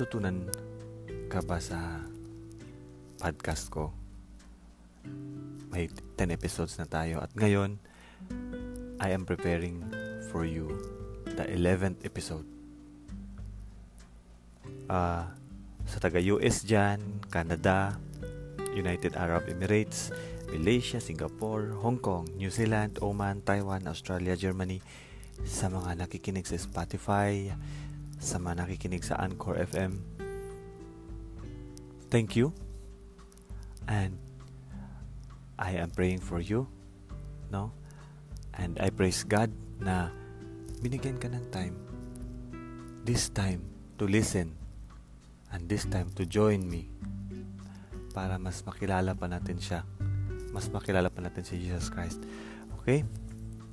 natutunan ka ba sa podcast ko? May 10 episodes na tayo at ngayon I am preparing for you the 11th episode. Uh, sa taga US dyan, Canada, United Arab Emirates, Malaysia, Singapore, Hong Kong, New Zealand, Oman, Taiwan, Australia, Germany, sa mga nakikinig sa Spotify, sa mga nakikinig sa Anchor FM. Thank you. And I am praying for you. No? And I praise God na binigyan ka ng time. This time to listen. And this time to join me. Para mas makilala pa natin siya. Mas makilala pa natin si Jesus Christ. Okay?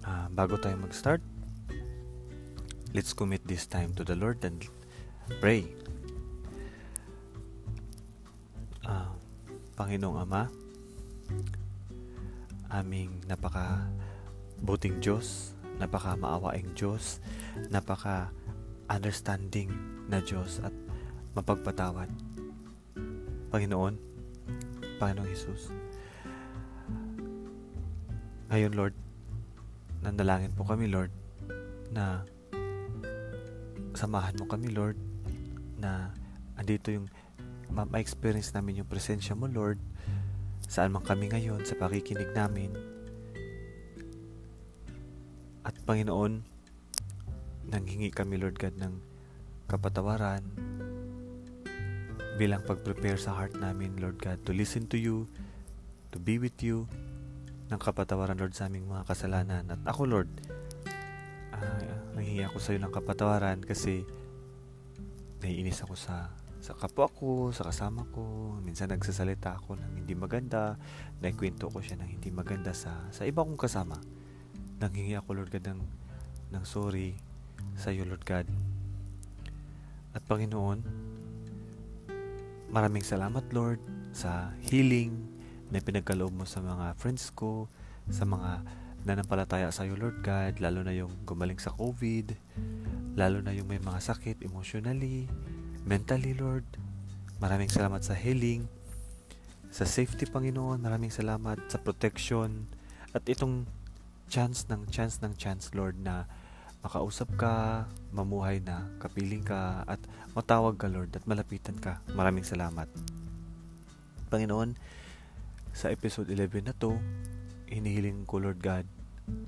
Uh, bago tayo mag-start, Let's commit this time to the Lord and pray. Uh, Panginoong Ama, aming napaka buting Diyos, napaka maawaing Diyos, napaka understanding na Diyos at mapagpatawad. Panginoon, Panginoong Jesus. Ngayon, Lord, nandalangin po kami, Lord, na samahan mo kami, Lord, na andito yung ma-experience namin yung presensya mo, Lord, saan man kami ngayon, sa pakikinig namin. At Panginoon, nanghingi kami, Lord God, ng kapatawaran bilang pag-prepare sa heart namin, Lord God, to listen to you, to be with you, ng kapatawaran, Lord, sa aming mga kasalanan. At ako, Lord, uh, nanghingi ako sa iyo ng kapatawaran kasi naiinis ako sa sa kapwa ko, sa kasama ko. Minsan nagsasalita ako ng hindi maganda, naikwento ko siya ng hindi maganda sa sa iba kong kasama. Nanghingi ako Lord God ng ng sorry sa iyo Lord God. At Panginoon, maraming salamat Lord sa healing na pinagkaloob mo sa mga friends ko, sa mga nanampalataya sa iyo, Lord God, lalo na yung gumaling sa COVID, lalo na yung may mga sakit emotionally, mentally, Lord. Maraming salamat sa healing, sa safety, Panginoon. Maraming salamat sa protection, at itong chance ng chance ng chance, Lord, na makausap ka, mamuhay na, kapiling ka, at matawag ka, Lord, at malapitan ka. Maraming salamat. Panginoon, sa episode 11 na to, hinihiling ko, Lord God,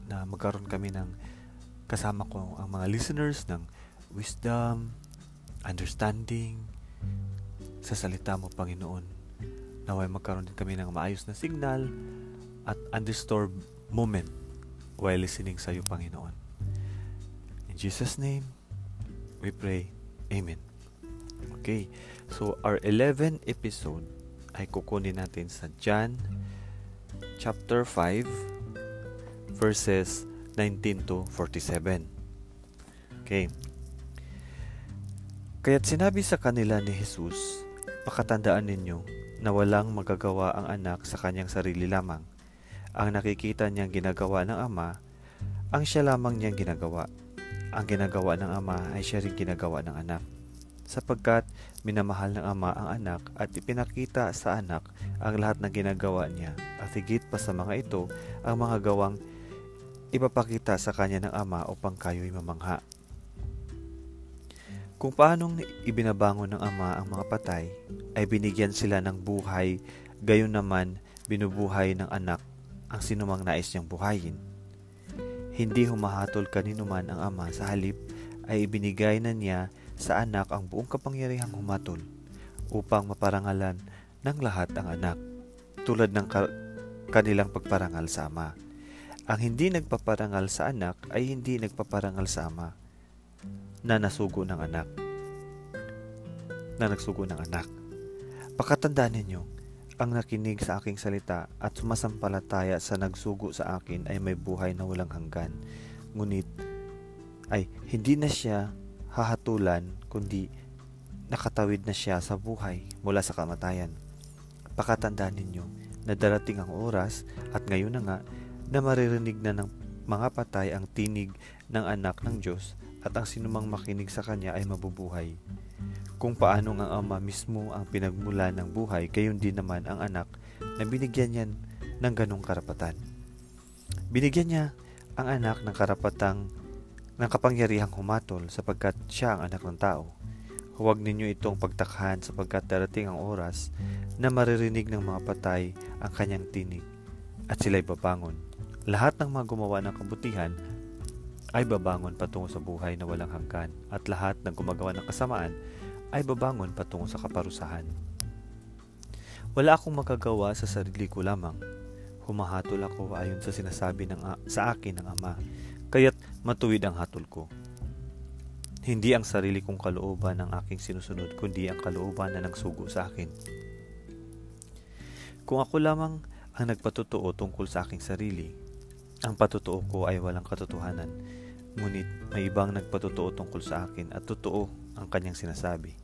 na magkaroon kami ng kasama ko ang mga listeners ng wisdom, understanding sa salita mo, Panginoon. Naway magkaroon din kami ng maayos na signal at undisturbed moment while listening sa iyo, Panginoon. In Jesus' name, we pray. Amen. Okay, so our 11 episode ay kukunin natin sa John chapter 5 verses 19 to 47. Okay. Kaya't sinabi sa kanila ni Jesus, Pakatandaan ninyo na walang magagawa ang anak sa kanyang sarili lamang. Ang nakikita niyang ginagawa ng ama, ang siya lamang niyang ginagawa. Ang ginagawa ng ama ay siya rin ginagawa ng anak. Sapagkat minamahal ng ama ang anak at ipinakita sa anak ang lahat ng ginagawa niya at higit pa sa mga ito ang mga gawang ipapakita sa kanya ng ama upang kayo'y mamangha. Kung paanong ibinabangon ng ama ang mga patay, ay binigyan sila ng buhay, gayon naman binubuhay ng anak ang sinumang nais niyang buhayin. Hindi humahatol kanino man ang ama sa halip ay ibinigay na niya sa anak ang buong kapangyarihang humatol upang maparangalan ng lahat ang anak tulad ng ka- kanilang pagparangal sa ama. Ang hindi nagpaparangal sa anak ay hindi nagpaparangal sa ama na nasugo ng anak. Na nagsugo ng anak. Pakatandaan ninyo, ang nakinig sa aking salita at sumasampalataya sa nagsugo sa akin ay may buhay na walang hanggan. Ngunit ay hindi na siya hahatulan kundi nakatawid na siya sa buhay mula sa kamatayan. Pakatandaan ninyo na darating ang oras at ngayon na nga na maririnig na ng mga patay ang tinig ng anak ng Diyos at ang sinumang makinig sa kanya ay mabubuhay. kung paano ang ama mismo ang pinagmula ng buhay, gayon din naman ang anak na binigyan niya ng ganong karapatan. Binigyan niya ang anak ng karapatang ng kapangyarihang humatol sapagkat siya ang anak ng tao. Huwag ninyo itong pagtakhan sapagkat darating ang oras na maririnig ng mga patay ang kanyang tinig at sila'y babangon. Lahat ng mga gumawa ng kabutihan ay babangon patungo sa buhay na walang hanggan at lahat ng gumagawa ng kasamaan ay babangon patungo sa kaparusahan. Wala akong magagawa sa sarili ko lamang humahatol ako ayon sa sinasabi ng, sa akin ng Ama, kaya't matuwid ang hatol ko. Hindi ang sarili kong kalooban ang aking sinusunod, kundi ang kalooban na nagsugo sa akin. Kung ako lamang ang nagpatotoo tungkol sa aking sarili, ang patotoo ko ay walang katotohanan, ngunit may ibang nagpatotoo tungkol sa akin at totoo ang kanyang sinasabi.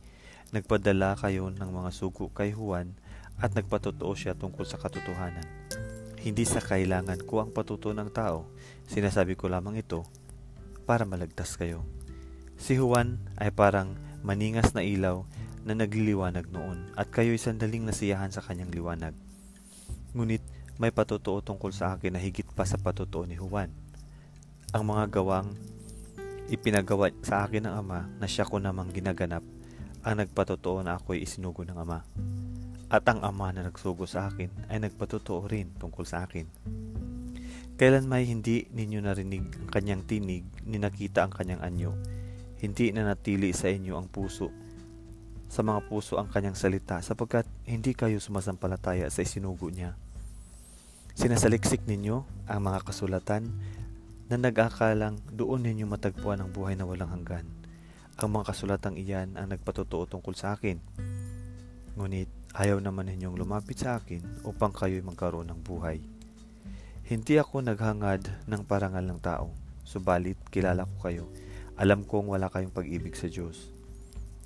Nagpadala kayo ng mga sugo kay Juan at nagpatotoo siya tungkol sa katotohanan. Hindi sa kailangan ko ang patuto ng tao. Sinasabi ko lamang ito para malagtas kayo. Si Juan ay parang maningas na ilaw na nagliliwanag noon at kayo'y sandaling nasiyahan sa kanyang liwanag. Ngunit may patotoo tungkol sa akin na higit pa sa patotoo ni Juan. Ang mga gawang ipinagawa sa akin ng Ama na siya ko namang ginaganap ang nagpatotoo na ako'y isinugo ng Ama. At ang ama na nagsugo sa akin ay nagpatotoo rin tungkol sa akin. Kailan may hindi ninyo narinig ang kanyang tinig, ni nakita ang kanyang anyo, hindi na natili sa inyo ang puso, sa mga puso ang kanyang salita, sapagkat hindi kayo sumasampalataya sa isinugo niya. Sinasaliksik ninyo ang mga kasulatan na nag-akalang doon ninyo matagpuan ang buhay na walang hanggan. Ang mga kasulatang iyan ang nagpatotoo tungkol sa akin. Ngunit Ayaw naman ninyong lumapit sa akin upang kayo'y magkaroon ng buhay. Hindi ako naghangad ng parangal ng tao, subalit kilala ko kayo. Alam kong wala kayong pag-ibig sa Diyos.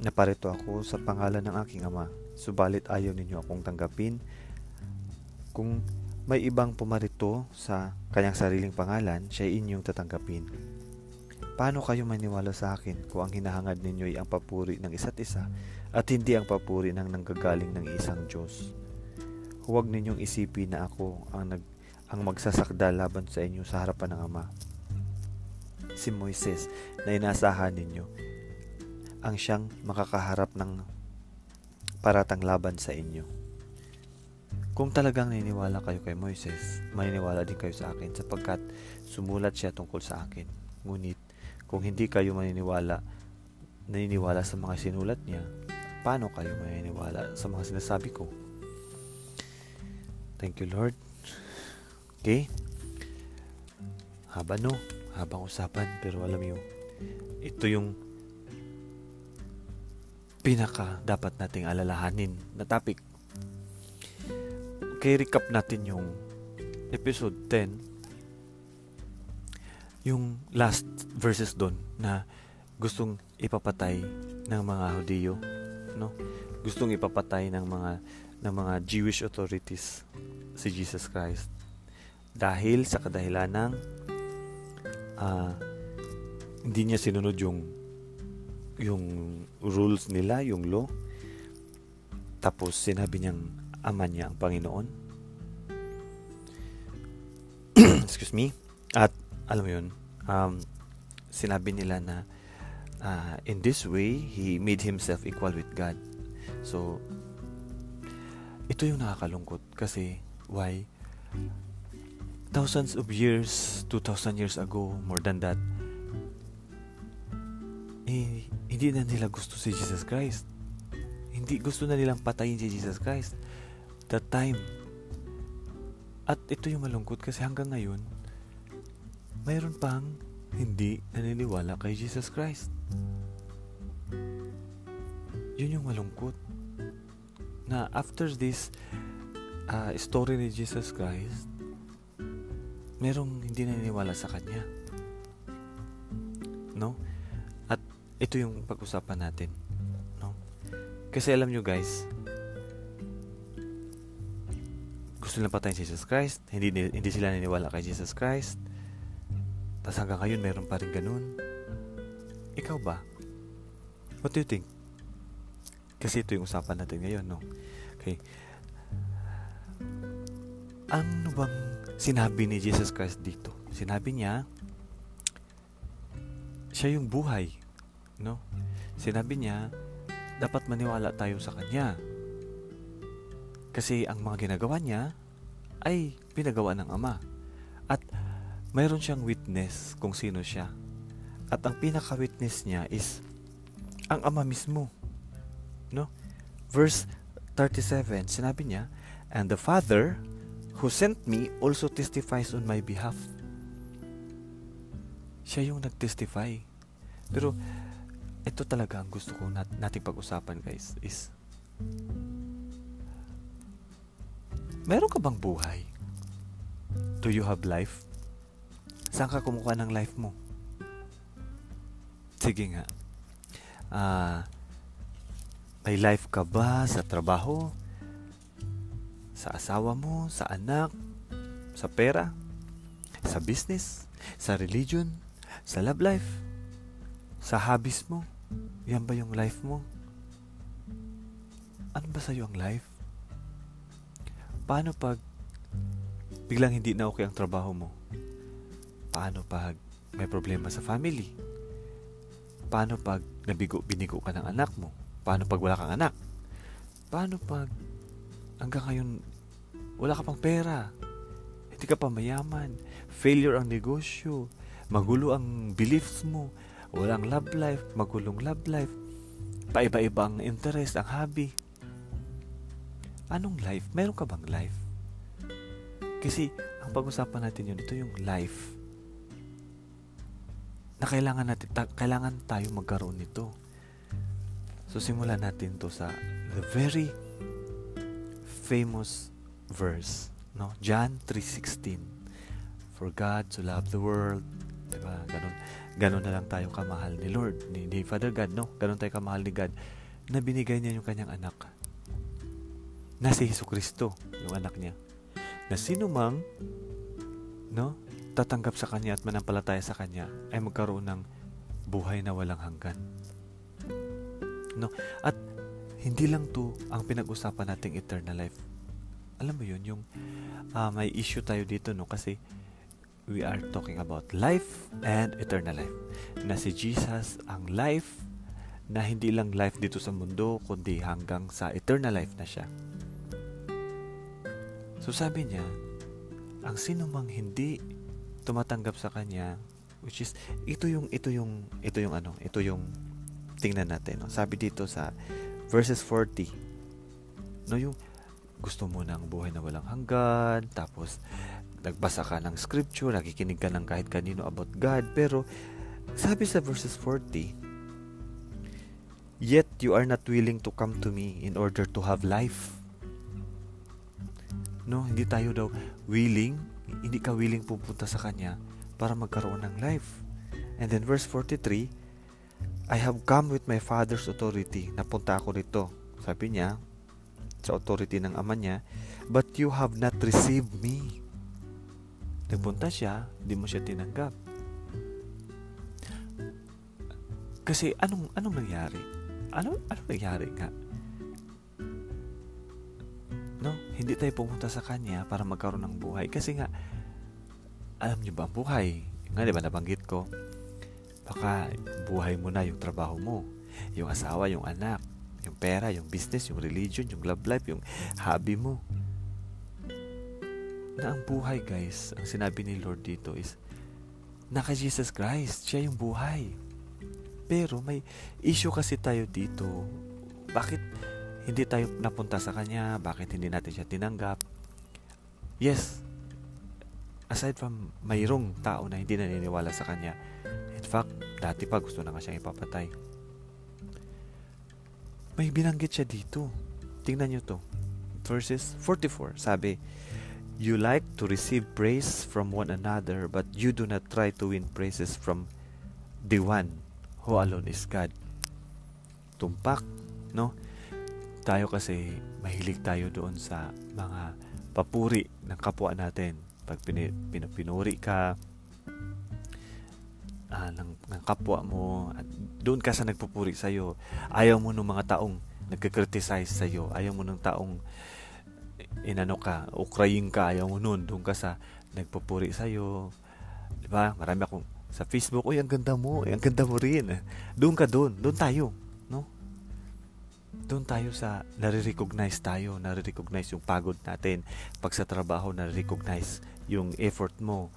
Naparito ako sa pangalan ng aking ama, subalit ayaw ninyo akong tanggapin. Kung may ibang pumarito sa kanyang sariling pangalan, siya inyong tatanggapin. Paano kayo maniwala sa akin kung ang hinahangad ninyo ay ang papuri ng isa't isa at hindi ang papuri ng nanggagaling ng isang Diyos. Huwag ninyong isipin na ako ang, nag, ang magsasakda laban sa inyo sa harapan ng Ama. Si Moises na inasahan ninyo ang siyang makakaharap ng paratang laban sa inyo. Kung talagang niniwala kayo kay Moises, maniniwala din kayo sa akin sapagkat sumulat siya tungkol sa akin. Ngunit kung hindi kayo maniniwala, naniniwala sa mga sinulat niya, paano kayo maniniwala sa mga sinasabi ko? Thank you, Lord. Okay? Haba no, habang usapan, pero alam niyo, ito yung pinaka dapat nating alalahanin na topic. Okay, recap natin yung episode 10. Yung last verses doon na gustong ipapatay ng mga Hudiyo no gustong ipapatay ng mga ng mga Jewish authorities si Jesus Christ dahil sa kadahilan ng uh, hindi niya sinunod yung yung rules nila, yung law. Tapos sinabi niyang ama niya ang Panginoon. Excuse me. At alam mo yun, um, sinabi nila na uh, in this way, he made himself equal with God. So, ito yung nakakalungkot kasi why? Thousands of years, 2,000 years ago, more than that, eh, hindi na nila gusto si Jesus Christ. Hindi gusto na nilang patayin si Jesus Christ. That time. At ito yung malungkot kasi hanggang ngayon, mayroon pang hindi naniniwala kay Jesus Christ. Yun yung malungkot. Na after this uh, story ni Jesus Christ, merong hindi naniniwala sa Kanya. No? At ito yung pag-usapan natin. No? Kasi alam nyo guys, gusto nila patayin si Jesus Christ, hindi, hindi sila naniniwala kay Jesus Christ, tapos hanggang ngayon, meron pa rin ganun. Ikaw ba? What do you think? Kasi ito yung usapan natin ngayon, no? Okay. Ano bang sinabi ni Jesus Christ dito? Sinabi niya, siya yung buhay, no? Sinabi niya, dapat maniwala tayo sa Kanya. Kasi ang mga ginagawa niya ay pinagawa ng Ama. At mayroon siyang witness kung sino siya. At ang pinaka-witness niya is ang Ama mismo. No? Verse 37, sinabi niya, And the Father who sent me also testifies on my behalf. Siya yung nag-testify. Pero ito talaga ang gusto ko nat nating pag-usapan guys is Meron ka bang buhay? Do you have life? Saan ka kumukuha ng life mo? Sige nga. Uh, may life ka ba sa trabaho? Sa asawa mo? Sa anak? Sa pera? Sa business? Sa religion? Sa love life? Sa hobbies mo? Yan ba yung life mo? Ano ba sa'yo ang life? Paano pag biglang hindi na okay ang trabaho mo? Paano pag may problema sa family? Paano pag nabigo, binigo ka ng anak mo? Paano pag wala kang anak? Paano pag hanggang ngayon wala ka pang pera? Hindi ka pa mayaman. Failure ang negosyo. Magulo ang beliefs mo. Walang love life. Magulong love life. Paiba-iba ang interest, ang hobby. Anong life? Meron ka bang life? Kasi ang pag-usapan natin yun, ito yung life na kailangan natin ta- kailangan tayo magkaroon nito. So simulan natin to sa the very famous verse, no? John 3:16. For God to love the world, 'di? Ganun. Ganun na lang tayo kamahal ni Lord, ni, ni Father God, no? Ganun tayo kamahal ni God na binigay niya yung kanyang anak. Na si Hesus Kristo, yung anak niya. Na sino mang no, tatanggap sa kanya at manampalataya sa kanya ay magkaroon ng buhay na walang hanggan. No? At hindi lang to ang pinag-usapan nating eternal life. Alam mo yun, yung uh, may issue tayo dito, no? Kasi we are talking about life and eternal life. Na si Jesus ang life na hindi lang life dito sa mundo, kundi hanggang sa eternal life na siya. So sabi niya, ang sino mang hindi tumatanggap sa kanya, which is ito yung ito yung ito yung ano, ito yung tingnan natin. No? Sabi dito sa verses 40, no, yung gusto mo ng buhay na walang hanggan, tapos nagbasa ka ng scripture, nakikinig ka ng kahit kanino about God, pero sabi sa verses 40, Yet you are not willing to come to me in order to have life. No, hindi tayo daw willing, hindi ka willing pupunta sa Kanya para magkaroon ng life. And then verse 43, I have come with my father's authority. Napunta ako dito. Sabi niya, sa authority ng ama niya, but you have not received me. Nagpunta siya, di mo siya tinanggap. Kasi anong anong nangyari? Ano anong nangyari nga? Hindi tayo pumunta sa kanya para magkaroon ng buhay kasi nga alam niyo ba ang buhay? Nga 'di ba nabanggit ko? Baka buhay mo na yung trabaho mo, yung asawa, yung anak, yung pera, yung business, yung religion, yung love life, yung hobby mo. Na ang buhay guys, ang sinabi ni Lord dito is, naka Jesus Christ, siya yung buhay. Pero may issue kasi tayo dito. Bakit hindi tayo napunta sa Kanya? Bakit hindi natin siya tinanggap? Yes, aside from mayroong tao na hindi naniniwala sa Kanya, In fact, dati pa gusto na nga siyang ipapatay. May binanggit siya dito. Tingnan nyo to. Verses 44, sabi, You like to receive praise from one another, but you do not try to win praises from the one who alone is God. Tumpak, no? Tayo kasi, mahilig tayo doon sa mga papuri ng kapwa natin. Pag pinupinuri ka, uh, ng, ng kapwa mo at doon ka sa nagpupuri sa iyo ayaw mo ng mga taong nagka-criticize sa'yo. Ayaw mo ng taong inano ka, ukrayin ka, ayaw mo nun. Doon ka sa nagpupuri sa'yo. Di ba? Marami akong sa Facebook, uy, ang ganda mo, uy, ang ganda mo rin. Doon ka doon, doon tayo? Doon tayo sa nare-recognize tayo, nare-recognize yung pagod natin. Pag sa trabaho, nare-recognize yung effort mo.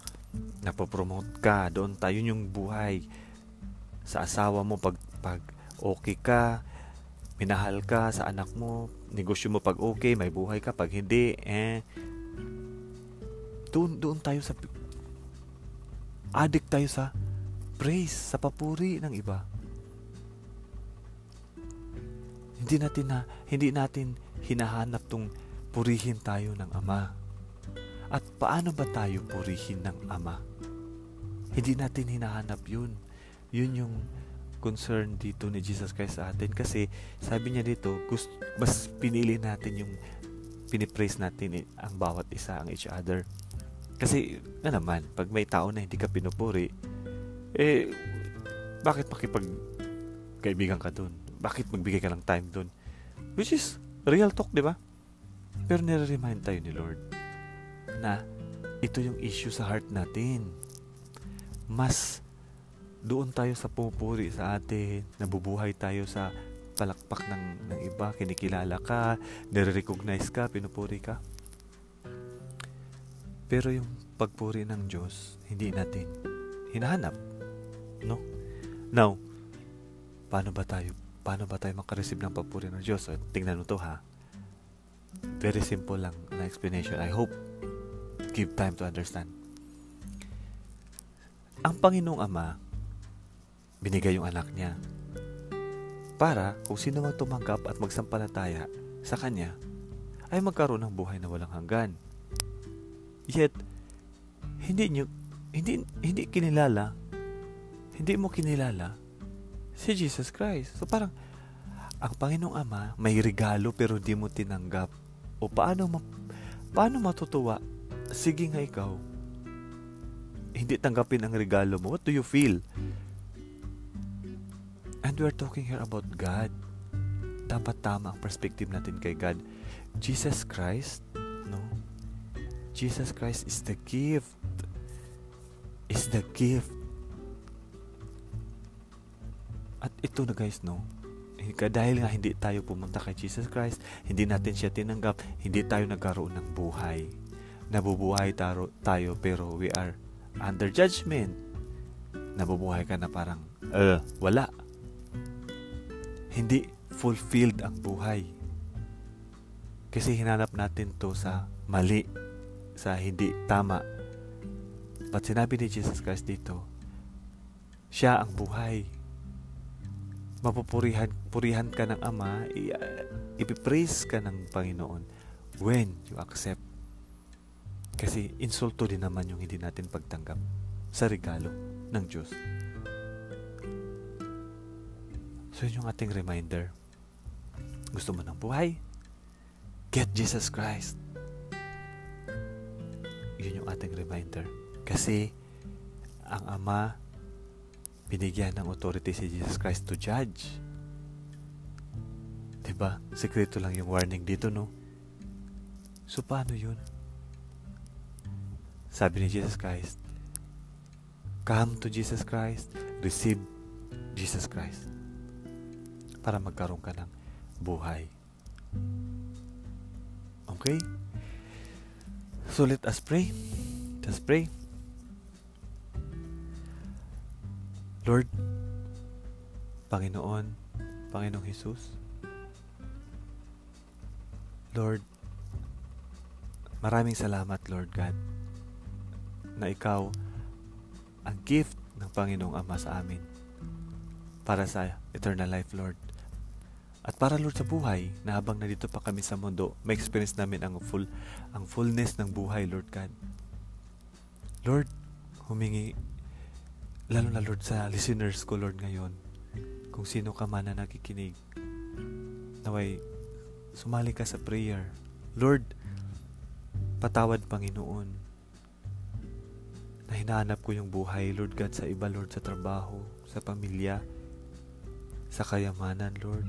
Napopromote ka, doon tayo yung buhay. Sa asawa mo, pag, pag okay ka, minahal ka sa anak mo, negosyo mo pag okay, may buhay ka, pag hindi, eh, doon, doon tayo sa addict tayo sa praise, sa papuri ng iba. Hindi natin na hindi natin hinahanap tong purihin tayo ng Ama. At paano ba tayo purihin ng Ama? Hindi natin hinahanap yun. Yun yung concern dito ni Jesus Christ sa atin kasi sabi niya dito gusto, mas pinili natin yung pinipraise natin ang bawat isa ang each other kasi, na naman, pag may tao na hindi ka pinupuri, eh, bakit makipag kaibigan ka dun? Bakit magbigay ka ng time dun? Which is, real talk, di ba? Pero nire-remind tayo ni Lord na ito yung issue sa heart natin. Mas doon tayo sa pumupuri sa atin, nabubuhay tayo sa palakpak ng, ng iba, kinikilala ka, nire-recognize ka, pinupuri ka. Pero yung pagpuri ng Diyos, hindi natin hinahanap. No? Now, paano ba tayo paano ba tayo makareceive ng pagpuri ng Diyos? So, tingnan mo to ha. Very simple lang na explanation. I hope give time to understand. Ang Panginoong Ama, binigay yung anak niya para kung sino man tumanggap at magsampalataya sa Kanya, ay magkaroon ng buhay na walang hanggan. Yet, hindi nyo, hindi, hindi kinilala, hindi mo kinilala si Jesus Christ. So parang, ang Panginoong Ama may regalo pero hindi mo tinanggap. O paano, ma, paano matutuwa? Sige nga ikaw. Hindi tanggapin ang regalo mo. What do you feel? And we're talking here about God. Dapat tama ang perspective natin kay God. Jesus Christ, no? Jesus Christ is the gift. Is the gift. Ito na guys, no? Eh, dahil nga hindi tayo pumunta kay Jesus Christ, hindi natin siya tinanggap, hindi tayo nagkaroon ng buhay. Nabubuhay taro, tayo pero we are under judgment. Nabubuhay ka na parang, uh, wala. Hindi fulfilled ang buhay. Kasi hinanap natin to sa mali sa hindi tama. But sinabi ni Jesus Christ dito, siya ang buhay. Mapupurihan purihan ka ng Ama, i- ipipraise ka ng Panginoon when you accept. Kasi insulto din naman yung hindi natin pagtanggap sa regalo ng Diyos. So yun yung ating reminder. Gusto mo ng buhay? Get Jesus Christ yun yung ating reminder. Kasi, ang Ama, binigyan ng authority si Jesus Christ to judge. ba? Diba? Sekreto lang yung warning dito, no? So, paano yun? Sabi ni Jesus Christ, Come to Jesus Christ, receive Jesus Christ para magkaroon ka ng buhay. Okay? So let us pray. Let's pray. Lord, Panginoon, Panginoong Jesus, Lord, maraming salamat, Lord God, na Ikaw ang gift ng Panginoong Ama sa amin para sa eternal life, Lord. At para Lord sa buhay, na habang nandito pa kami sa mundo, may experience namin ang full ang fullness ng buhay, Lord God. Lord, humingi lalo na Lord sa listeners ko Lord ngayon. Kung sino ka man na nakikinig, naway sumali ka sa prayer. Lord, patawad Panginoon na hinahanap ko yung buhay, Lord God, sa iba, Lord, sa trabaho, sa pamilya, sa kayamanan, Lord.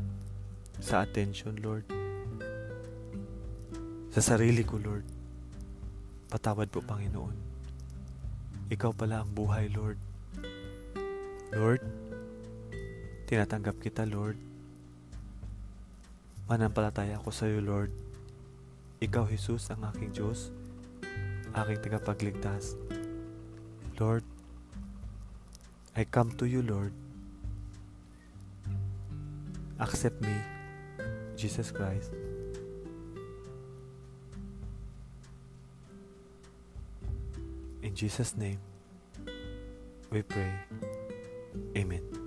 sa attention, Lord. Sa sarili ko, Lord. Patawad po, Panginoon. Ikaw pala ang buhay, Lord. Lord, tinatanggap kita, Lord. Manampalataya ako sa iyo, Lord. Ikaw, Jesus, ang aking Diyos, aking tagapagligtas. Lord, I come to you, Lord. Accept me, Jesus Christ. In Jesus' name, we pray. Amen.